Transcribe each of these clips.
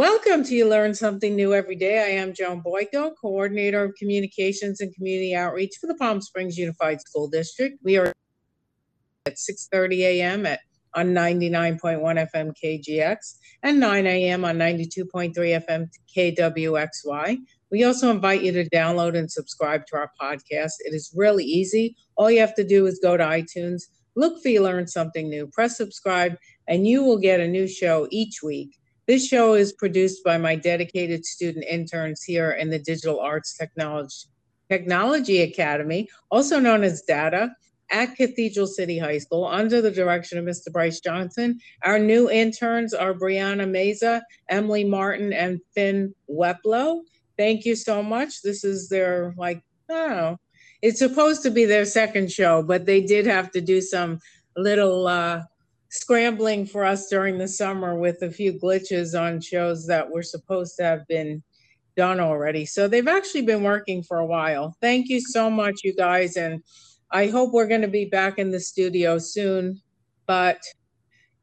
Welcome to You Learn Something New Every Day. I am Joan Boyko, Coordinator of Communications and Community Outreach for the Palm Springs Unified School District. We are at 6.30 a.m. at on 99.1 FM KGX and 9 a.m. on 92.3 FM KWXY. We also invite you to download and subscribe to our podcast. It is really easy. All you have to do is go to iTunes, look for You Learn Something New, press subscribe, and you will get a new show each week. This show is produced by my dedicated student interns here in the Digital Arts Technology, Technology Academy, also known as DATA, at Cathedral City High School under the direction of Mr. Bryce Johnson. Our new interns are Brianna Meza, Emily Martin, and Finn Weplow. Thank you so much. This is their, like, I don't know, it's supposed to be their second show, but they did have to do some little uh, scrambling for us during the summer with a few glitches on shows that were supposed to have been done already. So they've actually been working for a while. Thank you so much, you guys. And I hope we're going to be back in the studio soon, but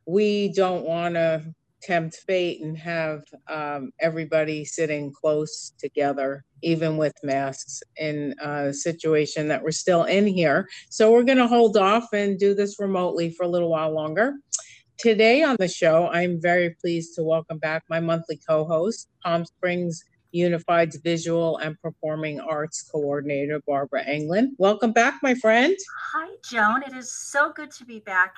we don't want to tempt fate and have um, everybody sitting close together, even with masks, in a situation that we're still in here. So we're going to hold off and do this remotely for a little while longer. Today on the show, I'm very pleased to welcome back my monthly co host, Palm Springs Unified's Visual and Performing Arts Coordinator, Barbara Englund. Welcome back, my friend. Hi, Joan. It is so good to be back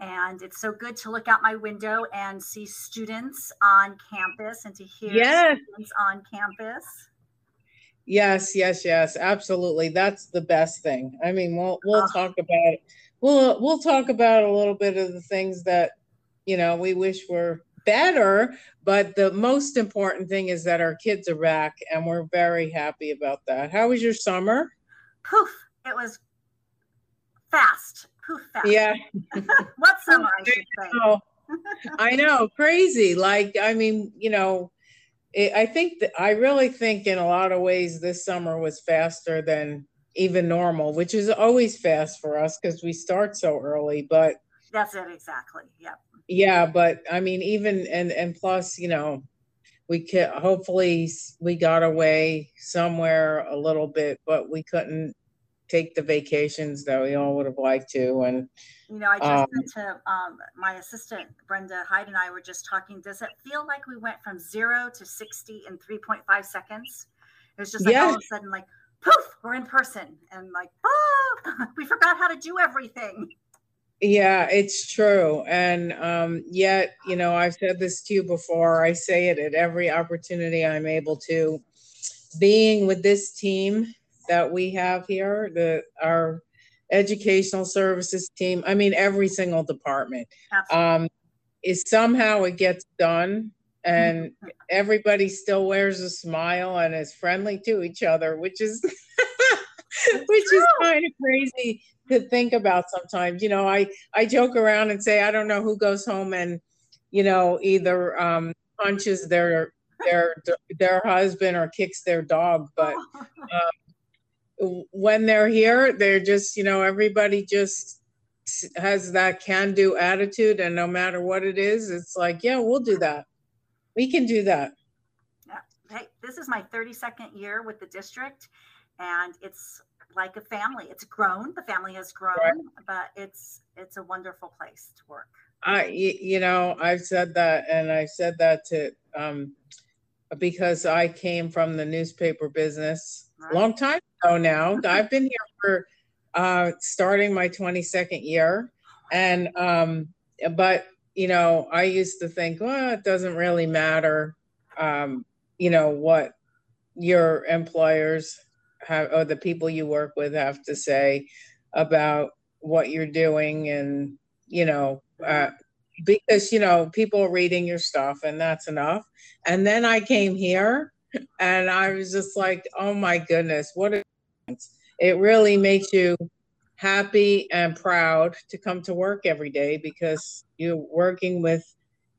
and it's so good to look out my window and see students on campus and to hear yes. students on campus. Yes, yes, yes, absolutely. That's the best thing. I mean, we'll we'll oh. talk about we'll we'll talk about a little bit of the things that you know we wish were better, but the most important thing is that our kids are back and we're very happy about that. How was your summer? Poof, it was fast Yeah. what summer, I should say. Know. I know, crazy. Like, I mean, you know, it, I think that I really think in a lot of ways this summer was faster than even normal, which is always fast for us because we start so early. But that's it exactly. Yep. Yeah, but I mean, even and and plus, you know, we could hopefully we got away somewhere a little bit, but we couldn't take the vacations that we all would have liked to. And you know, I just um, went to um, my assistant Brenda Hyde and I were just talking. Does it feel like we went from zero to sixty in three point five seconds? It was just like all of a sudden, like poof, we're in person, and like oh, we forgot how to do everything. Yeah, it's true. And um, yet, you know, I've said this to you before. I say it at every opportunity I'm able to. Being with this team that we have here, the our educational services team, I mean every single department. Um, is somehow it gets done and everybody still wears a smile and is friendly to each other, which is which true. is kind of crazy to think about sometimes. You know, I I joke around and say I don't know who goes home and you know either um, punches their their their husband or kicks their dog, but um, when they're here, they're just, you know, everybody just has that can do attitude. And no matter what it is, it's like, yeah, we'll do that. We can do that. Yeah. Hey, this is my 32nd year with the district, and it's like a family. It's grown. The family has grown, right. but it's it's a wonderful place to work. I, you know, I've said that, and I said that to um, because I came from the newspaper business right. long time ago now. I've been here for uh, starting my 22nd year. And, um, but, you know, I used to think, well, it doesn't really matter, um, you know, what your employers have or the people you work with have to say about what you're doing and, you know, uh, because you know people are reading your stuff and that's enough and then i came here and i was just like oh my goodness what a it really makes you happy and proud to come to work every day because you're working with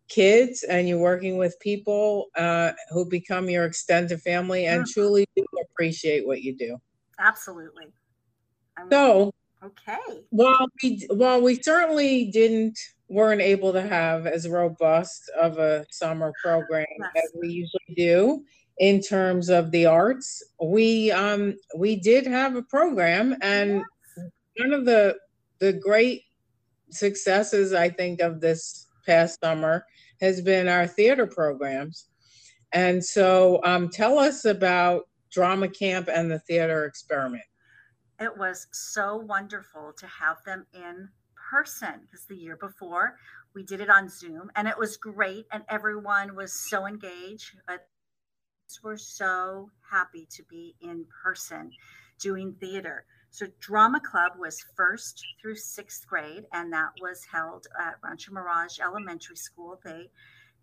kids and you're working with people uh, who become your extended family and mm-hmm. truly do appreciate what you do absolutely I'm so okay while we while we certainly didn't weren't able to have as robust of a summer program yes. as we usually do in terms of the arts. We um, we did have a program, and one of the the great successes I think of this past summer has been our theater programs. And so, um, tell us about Drama Camp and the Theater Experiment. It was so wonderful to have them in person because the year before we did it on Zoom and it was great and everyone was so engaged. But we're so happy to be in person doing theater. So Drama Club was first through sixth grade, and that was held at Rancho Mirage Elementary School. They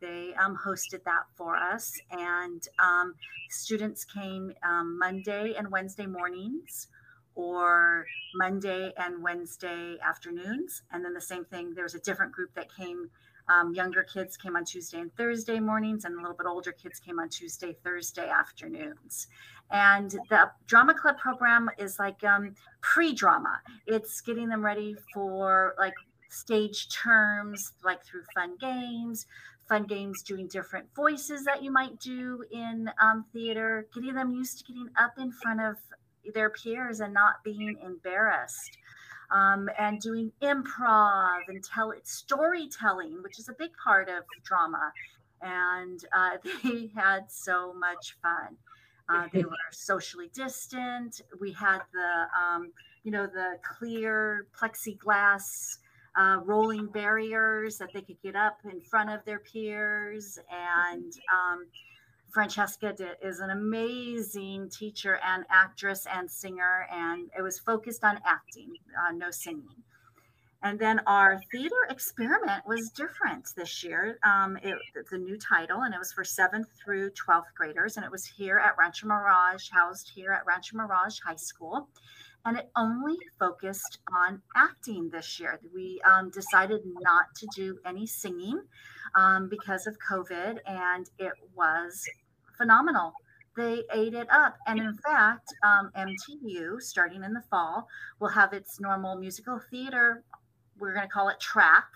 they um, hosted that for us, and um, students came um, Monday and Wednesday mornings or Monday and Wednesday afternoons. And then the same thing, there was a different group that came. Um, younger kids came on Tuesday and Thursday mornings, and a little bit older kids came on Tuesday, Thursday afternoons. And the drama club program is like um, pre-drama. It's getting them ready for like stage terms, like through fun games, fun games doing different voices that you might do in um, theater, getting them used to getting up in front of their peers and not being embarrassed. Um, and doing improv and tell storytelling, which is a big part of drama. And uh, they had so much fun. Uh, they were socially distant. We had the, um, you know, the clear plexiglass uh, rolling barriers that they could get up in front of their peers and um, Francesca is an amazing teacher and actress and singer, and it was focused on acting, uh, no singing. And then our theater experiment was different this year. Um, it, it's a new title, and it was for seventh through 12th graders, and it was here at Rancho Mirage, housed here at Rancho Mirage High School. And it only focused on acting this year. We um, decided not to do any singing um, because of COVID, and it was phenomenal. They ate it up. And in fact, um, MTU, starting in the fall, will have its normal musical theater, we're going to call it track.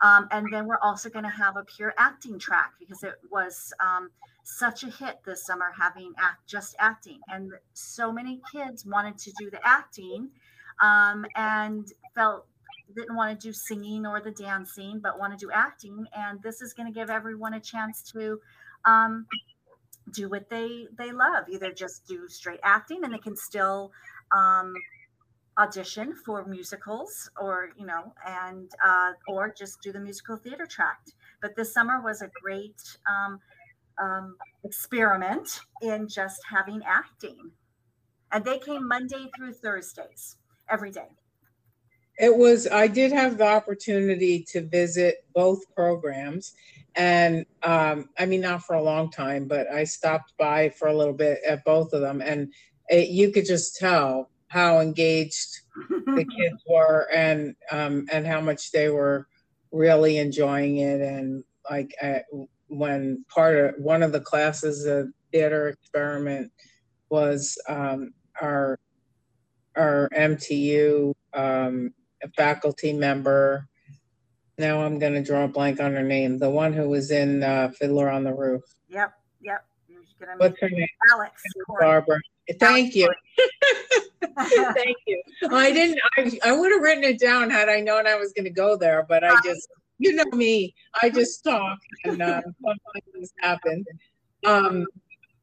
Um, and then we're also going to have a pure acting track because it was um, such a hit this summer having act just acting and so many kids wanted to do the acting um, and felt didn't want to do singing or the dancing, but want to do acting. And this is going to give everyone a chance to um, do what they they love. Either just do straight acting, and they can still um, audition for musicals, or you know, and uh, or just do the musical theater track. But this summer was a great um, um, experiment in just having acting, and they came Monday through Thursdays every day. It was, I did have the opportunity to visit both programs. And um, I mean, not for a long time, but I stopped by for a little bit at both of them. And it, you could just tell how engaged the kids were and um, and how much they were really enjoying it. And like when part of one of the classes, the theater experiment, was um, our our MTU um, faculty member. Now I'm going to draw a blank on her name. The one who was in uh, Fiddler on the Roof. Yep, yep. What's her name? Alex. Barbara. Thank you. Thank you. I didn't. I, I would have written it down had I known I was going to go there, but I just, you know me, I just talk and uh, sometimes things happen. Um,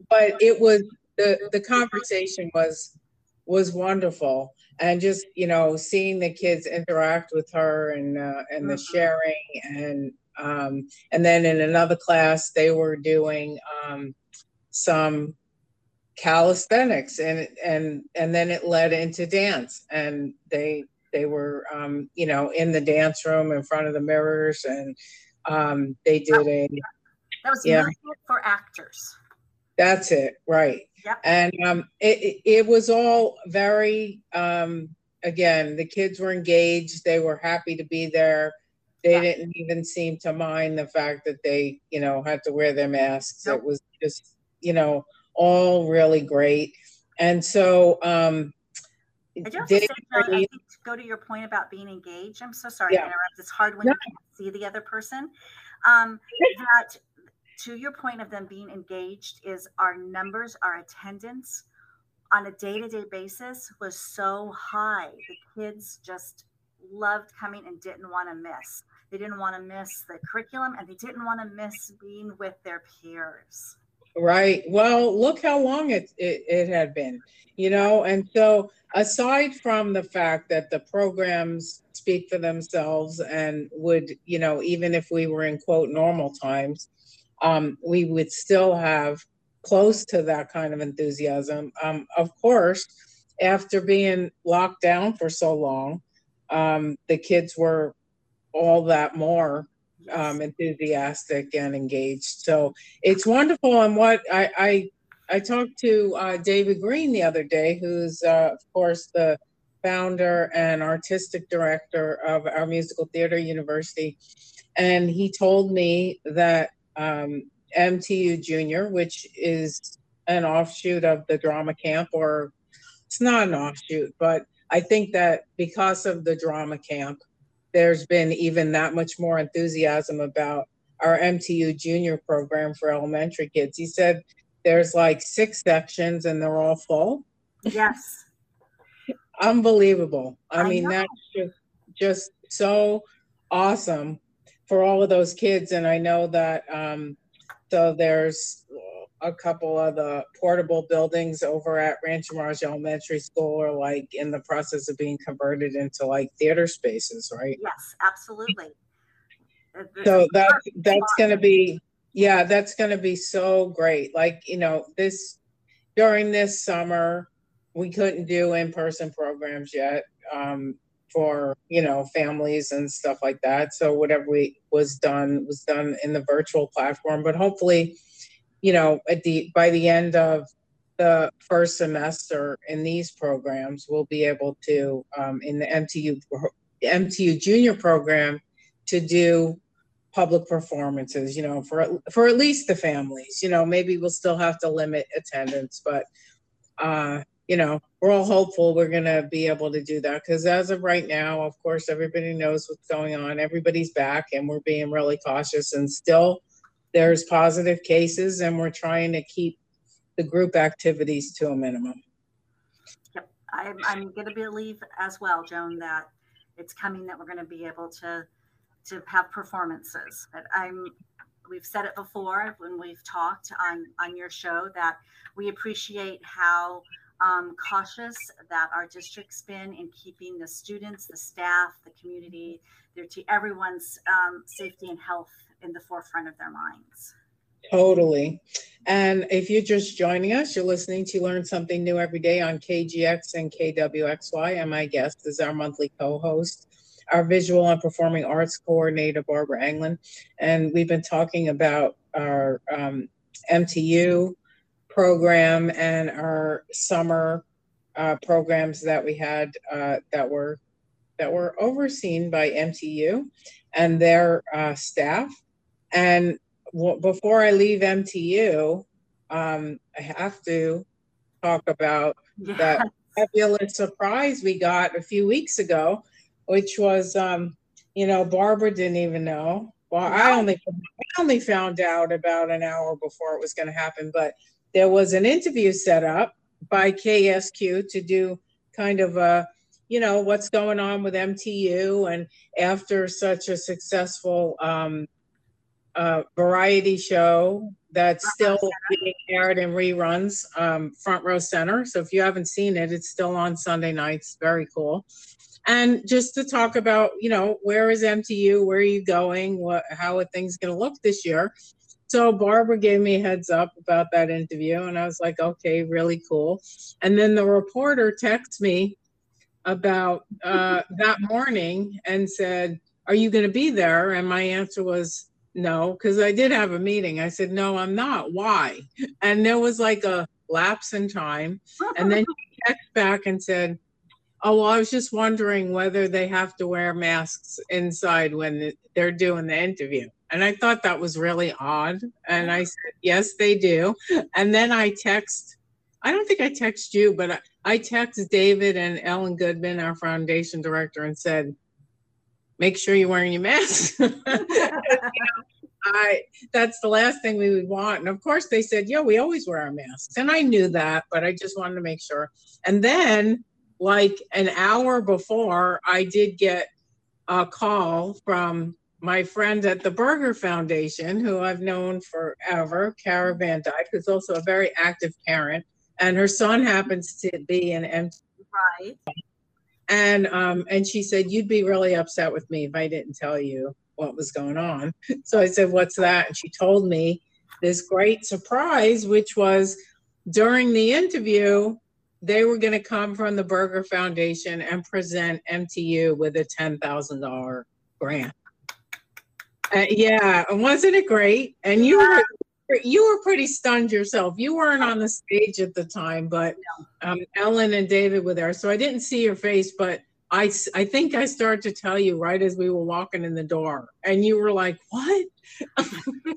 but it was the the conversation was was wonderful and just you know seeing the kids interact with her and uh, and the mm-hmm. sharing and um, and then in another class they were doing um, some calisthenics and and and then it led into dance and they they were um, you know in the dance room in front of the mirrors and um, they did a that was yeah. for actors. That's it right Yep. And um, it, it was all very, um, again, the kids were engaged. They were happy to be there. They yeah. didn't even seem to mind the fact that they, you know, had to wear their masks. Nope. It was just, you know, all really great. And so um, I do have to say, Joan, I think to go to your point about being engaged, I'm so sorry Yeah. to interrupt. It's hard when No. you can't see the other person. Um, that to your point of them being engaged is our numbers, our attendance on a day-to-day basis was so high. The kids just loved coming and didn't want to miss. They didn't want to miss the curriculum and they didn't want to miss being with their peers. Right. Well, look how long it, it, it had been, you know, and so aside from the fact that the programs speak for themselves and would, you know, even if we were in quote normal times, um, we would still have close to that kind of enthusiasm. Um, of course, after being locked down for so long, um, the kids were all that more um, enthusiastic and engaged. So it's wonderful. And what I I, I talked to uh, David Green the other day, who's uh, of course the founder and artistic director of our musical theater university, and he told me that um, MTU Junior, which is an offshoot of the drama camp, or it's not an offshoot, but I think that because of the drama camp, there's been even that much more enthusiasm about our MTU junior program for elementary kids. He said there's like six sections and they're all full. Yes. Unbelievable. I, I mean, know. that's just, just so awesome for all of those kids. And I know that, um, so there's a couple of the portable buildings over at Rancho Mirage Elementary School are like in the process of being converted into like theater spaces, right? Yes, absolutely. So that that's gonna be, yeah, that's gonna be so great. Like, you know, this during this summer, we couldn't do in-person programs yet um for, you know, families and stuff like that. So whatever we was done was done in the virtual platform, but hopefully, you know, at the by the end of the first semester in these programs, we'll be able to um in the MTU MTU junior program to do public performances, you know, for for at least the families. You know, maybe we'll still have to limit attendance, but uh, you know, we're all hopeful we're gonna be able to do that because as of right now, of course, everybody knows what's going on. Everybody's back, and we're being really cautious. And still, there's positive cases, and we're trying to keep the group activities to a minimum. Yep. I'm, I'm going to believe as well, Joan, that it's coming that we're going to be able to to have performances. But I'm we've said it before when we've talked on on your show that we appreciate how um, cautious that our district's been in keeping the students, the staff, the community, their te- everyone's um, safety and health in the forefront of their minds. Totally. And if you're just joining us, you're listening to Learn Something New every day on KGX and KWXY. And my guest is our monthly co host, our visual and performing arts coordinator, Barbara Anglin. And we've been talking about our um, MTU program and our summer uh, programs that we had uh, that were that were overseen by MTU and their uh, staff. And well, before I leave MTU, um, I have to talk about that fabulous surprise we got a few weeks ago, which was, um, you know, Barbara didn't even know. Well, I only I only found out about an hour before it was going to happen, but there was an interview set up by KESQ to do kind of a, you know, what's going on with MTU, and after such a successful um, uh, variety show that's still being aired in reruns, um, Front Row Center. So if you haven't seen it, it's still on Sunday nights. Very cool. And just to talk about, you know, where is MTU? Where are you going? What? How are things going to look this year? So Barbara gave me a heads up about that interview, and I was like, okay, really cool. And then the reporter texted me about uh, that morning and said, "Are you going to be there?" And my answer was no, because I did have a meeting. I said, "No, I'm not. Why?" And there was like a lapse in time, and then she texted back and said, "Oh, well, I was just wondering whether they have to wear masks inside when they're doing the interview." And I thought that was really odd. And I said, "Yes, they do." And then I text I don't think I text you, but I, I texted David and Ellen Goodman, our foundation director, and said, make sure you're wearing your mask. you know, I that's the last thing we would want. And of course they said, yeah, we always wear our masks. And I knew that, but I just wanted to make sure. And then like an hour before, I did get a call from my friend at the Berger Foundation, who I've known forever, Cara Van Dyke, who's also a very active parent, and her son happens to be an MT. Right. And um, and she said, You'd be really upset with me if I didn't tell you what was going on. So I said, What's that? And she told me this great surprise, which was during the interview, they were going to come from the Berger Foundation and present MTU with a $10,000 grant. Uh, yeah, wasn't it great? And you yeah. were you were pretty stunned yourself. You weren't on the stage at the time, but um, Ellen and David were there, so I didn't see your face, but I, I think I started to tell you right as we were walking in the door, and you were like, "What?"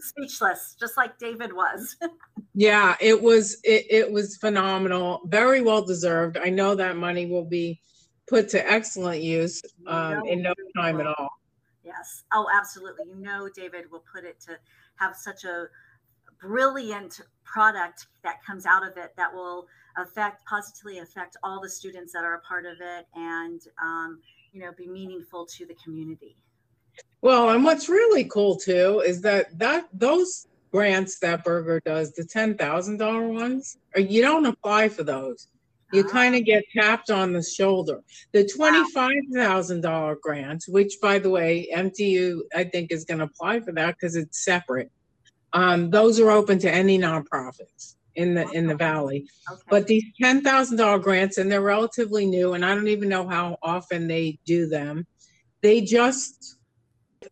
Speechless, just like David was. yeah, it was it, it was phenomenal, very well deserved. I know that money will be put to excellent use um, in no time at all. Yes. Oh, absolutely. You know, David will put it to have such a brilliant product that comes out of it that will affect positively affect all the students that are a part of it and um, you know be meaningful to the community well and what's really cool too is that that those grants that Berger does the $10000 ones you don't apply for those you ah. kind of get tapped on the shoulder. The $25,000 grants, which by the way, MTU, I think, is going to apply for that because it's separate. Um, those are open to any nonprofits in the in the valley. Okay. But these ten thousand dollar grants, and they're relatively new, and I don't even know how often they do them. They just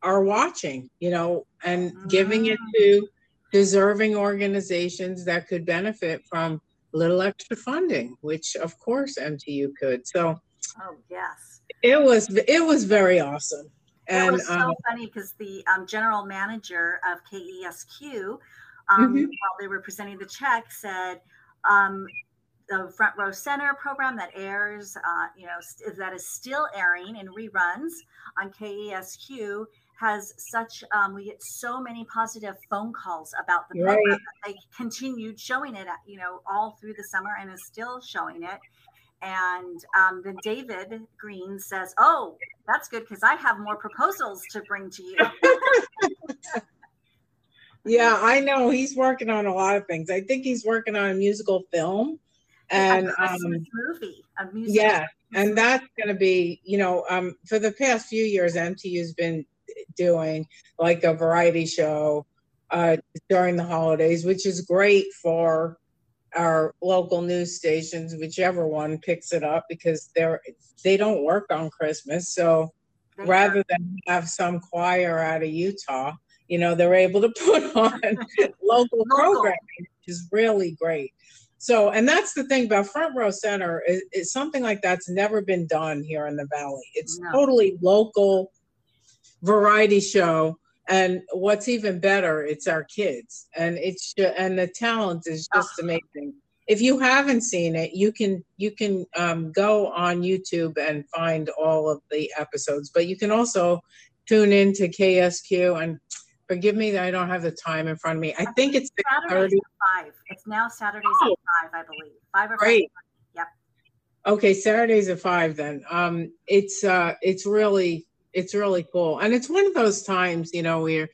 are watching, you know, and giving it mm. to deserving organizations that could benefit from little extra funding, which of course MTU could. So, oh yes, it was it was very awesome. And it was so um, funny because the um, general manager of KESQ um, mm-hmm. while they were presenting the check, said um, the Front Row Center program that airs, uh, you know, st- that is still airing in reruns on KESQ has such um, we get so many positive phone calls about the program right. they continued showing it you know all through the summer and is still showing it and um, then david green says oh that's good because i have more proposals to bring to you Yeah, I know he's working on a lot of things. I think he's working on a musical film and a um, movie, a music. Yeah, and that's going to be, you know, um, for the past few years, MTU's been doing like a variety show uh, during the holidays, which is great for our local news stations, whichever one picks it up, because they're they don't work on Christmas. So rather than have some choir out of Utah, you know, they're able to put on local programming, which is really great. So, and that's the thing about Front Row Center is, is something like that's never been done here in the Valley. It's no. totally local variety show. And what's even better, it's our kids, and it's and the talent is just oh. amazing. If you haven't seen it, you can you can um, go on YouTube and find all of the episodes. But you can also tune in to KESQ and Forgive me that I don't have the time in front of me. I, I think, think, it's Saturdays at five. It's now Saturdays oh, at five, I believe. Five or great. Five. Yep. Okay, Saturdays at five then. Um, it's uh, it's really it's really cool, and it's one of those times, you know, where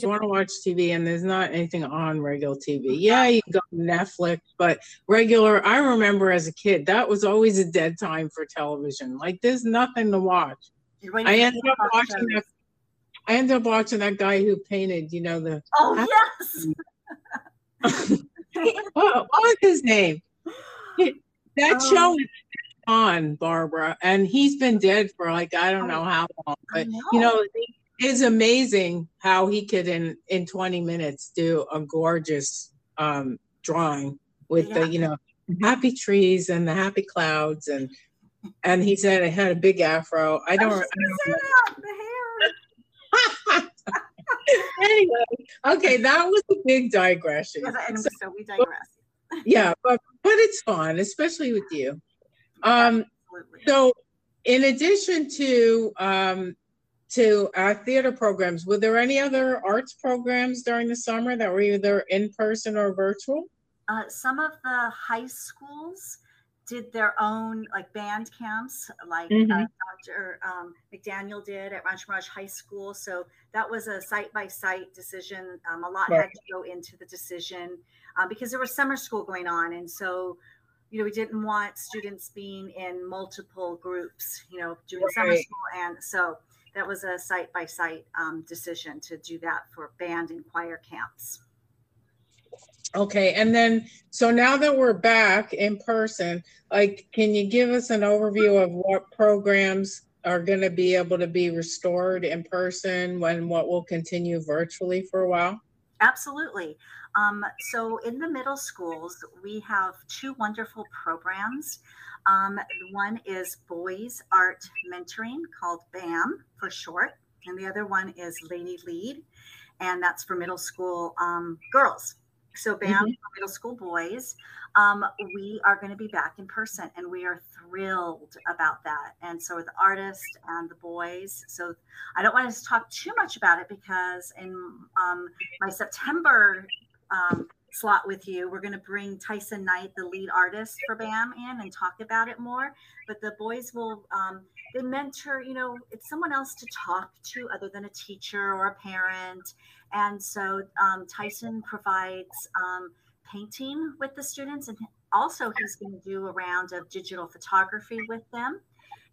you want to watch TV and there's not anything on regular TV. Yeah, you can go to Netflix, but regular. I remember as a kid, that was always a dead time for television. Like there's nothing to watch. I ended up watching that I ended up watching that guy who painted, you know, the. Oh yes. what, what, was his name? That oh. show is on Barbara, and he's been dead for like I don't know how long, but know. you know, it's amazing how he could in in 20 minutes do a gorgeous um, drawing with yeah. the you know happy trees and the happy clouds and and he said it had a big afro. I don't. I don't anyway, okay, that was a big digression. so, so we digress. yeah, but but it's fun, especially with you. Um, Absolutely. so in addition to um, to our theater programs, were there any other arts programs during the summer that were either in person or virtual? Uh, some of the high schools did their own like band camps, like uh, mm-hmm. uh, Dr. Um, McDaniel did at Rancho Mirage High School. So that was a site by site decision. Um, a lot right. had to go into the decision uh, because there was summer school going on, and so you know we didn't want students being in multiple groups, you know, doing right. summer school, and so that was a site by site decision to do that for band and choir camps. Okay, and then so now that we're back in person, like, can you give us an overview of what programs are going to be able to be restored in person when what will continue virtually for a while? Absolutely. Um, so in the middle schools, we have two wonderful programs. Um, one is Boys Art Mentoring called BAM for short, and the other one is Lady Lead, and that's for middle school um, girls. So, BAM mm-hmm. middle school boys, um, we are going to be back in person, and we are thrilled about that. And so, are the artists and the boys. So, I don't want to talk too much about it because in um, my September um, slot with you, we're going to bring Tyson Knight, the lead artist for BAM, in and talk about it more. But the boys will um, they mentor. You know, it's someone else to talk to other than a teacher or a parent and so um, Tyson provides um, painting with the students, and also he's going to do a round of digital photography with them.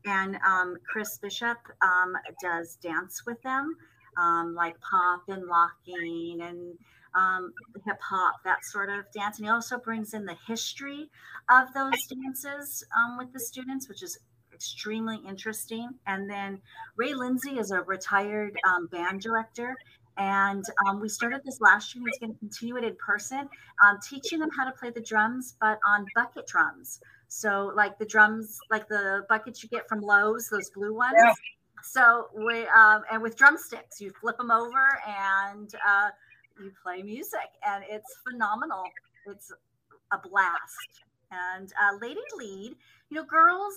And um, Chris Bishop um, does dance with them, um, like pop and locking and um, hip hop, that sort of dance. And he also brings in the history of those dances with the students, which is extremely interesting. And then Ray Lindsay is a retired um, band director, and um, we started this last year. He's going to continue it in person, um, teaching them how to play the drums, but on bucket drums. So, like the drums, like the buckets you get from Lowe's, those blue ones. Yeah. So we um, and with drumsticks, you flip them over and uh, you play music, and it's phenomenal. It's a blast. And uh, Lady Lead, you know, girls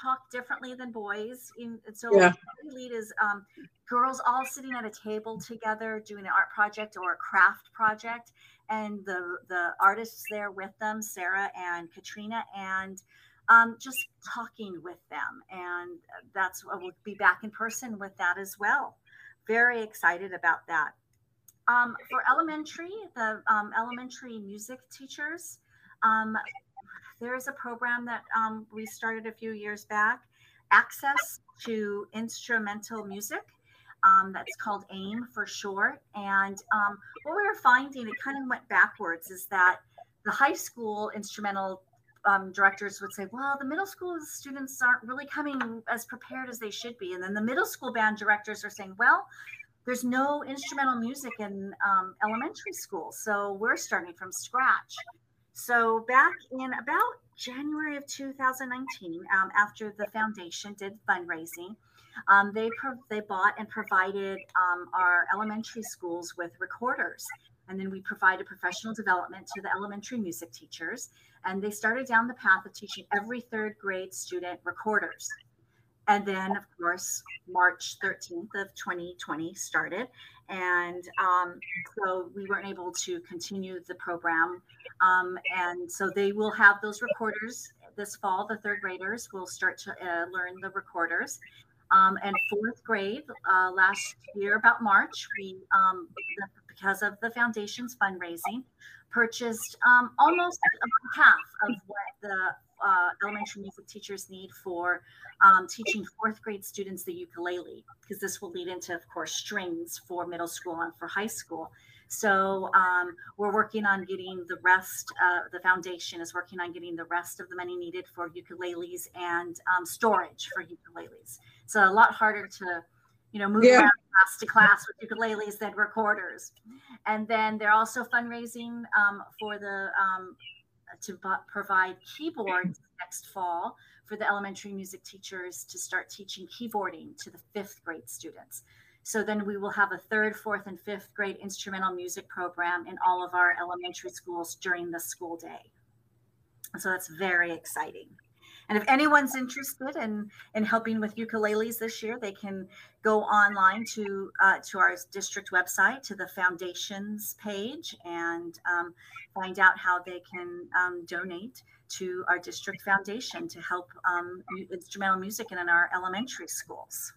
talk differently than boys. In, so yeah. lead is um, girls all sitting at a table together doing an art project or a craft project, and the the artists there with them, Sarah and Katrina, and um, just talking with them. And that's what we'll be back in person with that as well. Very excited about that. Um, for elementary, the um, elementary music teachers, um, there is a program that um, we started a few years back access to instrumental music. Um, that's called AIM for short. And um, what we were finding, it kind of went backwards, is that the high school instrumental um, directors would say, well, the middle school students aren't really coming as prepared as they should be. And then the middle school band directors are saying, well, there's no instrumental music in um, elementary school. So we're starting from scratch. So back in about January of 2019, um, after the foundation did fundraising, um, they pro- they bought and provided um, our elementary schools with recorders, and then we provided professional development to the elementary music teachers, and they started down the path of teaching every third grade student recorders. And then, of course, March 13th of 2020 started, and um, so we weren't able to continue the program. Um, and so they will have those recorders this fall. The third graders will start to uh, learn the recorders. Um, and fourth grade, uh, last year about March, we um, because of the foundation's fundraising, purchased um, almost half of what the uh, elementary music teachers need for um, teaching fourth grade students the ukulele, because this will lead into, of course, strings for middle school and for high school. So um, we're working on getting the rest. Uh, the foundation is working on getting the rest of the money needed for ukuleles and um, storage for ukuleles. So a lot harder to, you know, move yeah. around class to class with ukuleles than recorders. And then they're also fundraising um, for the um, to provide keyboards next fall for the elementary music teachers to start teaching keyboarding to the fifth grade students. So then we will have a third, fourth, and fifth grade instrumental music program in all of our elementary schools during the school day. So that's very exciting. And if anyone's interested in in helping with ukuleles this year, they can go online to uh, to our district website to the foundations page and um, find out how they can um, donate to our district foundation to help um, instrumental music in our elementary schools.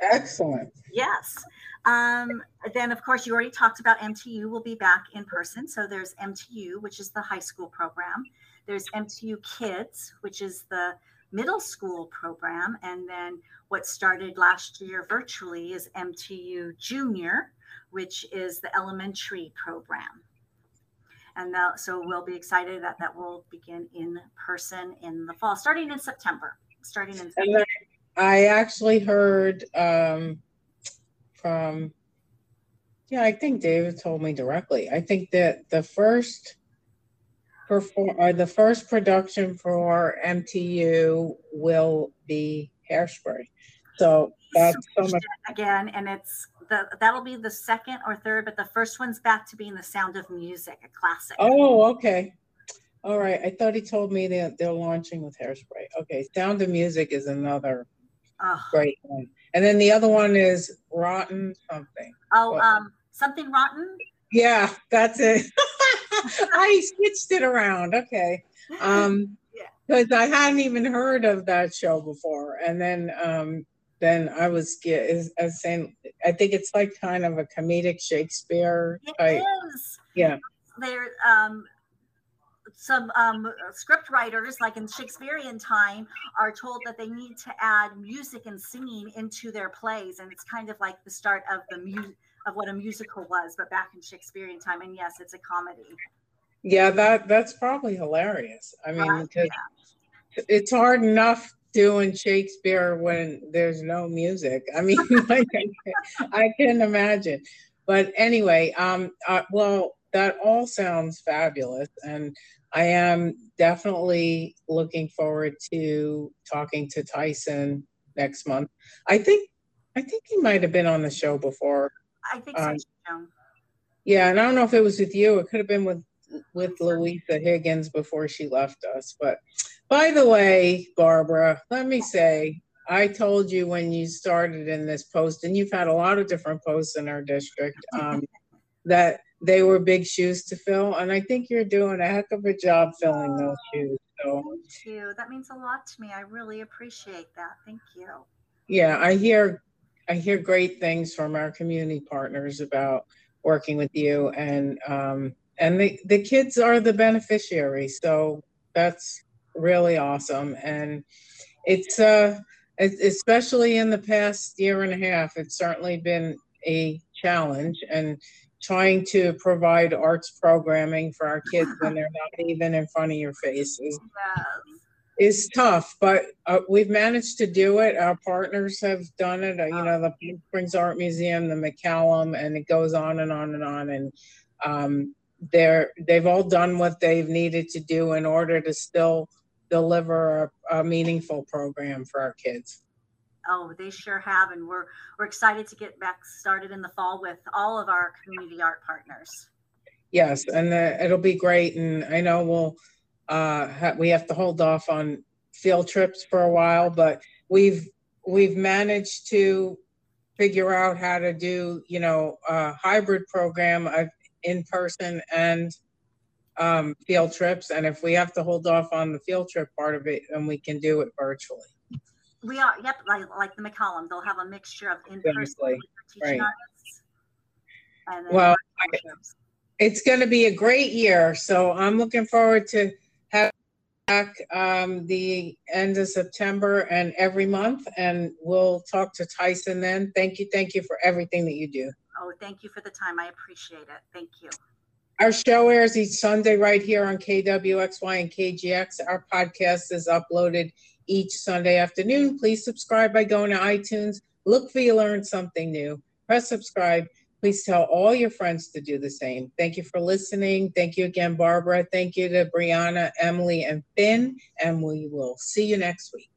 Excellent. Yes. Um, then, of course, you already talked about MTU will be back in person. So there's MTU, which is the high school program. There's MTU Kids, which is the middle school program. And then what started last year virtually is MTU Junior, which is the elementary program. And that, so we'll be excited that that will begin in person in the fall, starting in September. Starting in September. I actually heard um, from, yeah, I think David told me directly. I think that the first perform or the first production for MTU will be Hairspray. So that's so much again, and it's the that'll be the second or third, but the first one's back to being the Sound of Music, a classic. Oh, okay. All right. I thought he told me that they're launching with Hairspray. Okay, Sound of Music is another Oh. Great one. And then the other one is rotten something. Oh, what? um, something rotten. Yeah, that's it. I switched it around. Okay. Um, because yeah. I hadn't even heard of that show before, and then um, then I was, as saying, I think it's like kind of a comedic Shakespeare type. It is. Yeah. There, um, some um, script writers, like in Shakespearean time, are told that they need to add music and singing into their plays, and it's kind of like the start of the music of what a musical was, but back in Shakespearean time. And yes, it's a comedy. Yeah, that that's probably hilarious. I mean, because yeah. it's hard enough doing Shakespeare when there's no music. I mean, like, I can imagine. But anyway, um, uh, well, that all sounds fabulous, and I am definitely looking forward to talking to Tyson next month. I think I think he might have been on the show before. I think um, so. Yeah, and I don't know if it was with you. It could have been with with Louisa Higgins before she left us. But by the way, Barbara, let me say, I told you when you started in this post, and you've had a lot of different posts in our district, um, that they were big shoes to fill. And I think you're doing a heck of a job filling those shoes. So thank you. That means a lot to me. I really appreciate that. Thank you. Yeah, I hear I hear great things from our community partners about working with you and um, and the, the kids are the beneficiaries. So that's really awesome. And it's uh especially in the past year and a half, it's certainly been a challenge. And trying to provide arts programming for our kids when they're not even in front of your faces yes. is tough, but uh, we've managed to do it. Our partners have done it. Uh, you know, the Palm Springs Art Museum, the McCallum, and it goes on and on and on. And um, they're they've all done what they've needed to do in order to still deliver a, a meaningful program for our kids. Oh, they sure have, and we're we're excited to get back started in the fall with all of our community art partners. Yes, and uh, it'll be great. And I know we'll uh, ha- we have to hold off on field trips for a while, but we've we've managed to figure out how to do you know a hybrid program of in person and um, field trips. And if we have to hold off on the field trip part of it, then we can do it virtually. We are, yep, like, like the McCallum, they'll have a mixture of in-person exactly. teaching right. artists. And well, it's going to be a great year. So I'm looking forward to having back um, the end of September and every month. And we'll talk to Tyson then. Thank you. Thank you for everything that you do. Oh, thank you for the time. I appreciate it. Thank you. Our show airs each Sunday right here on KWXY and KGX. Our podcast is uploaded each Sunday afternoon. Please subscribe by going to iTunes. Look for you learn something new. Press subscribe. Please tell all your friends to do the same. Thank you for listening. Thank you again, Barbara. Thank you to Brianna, Emily, and Finn. And we will see you next week.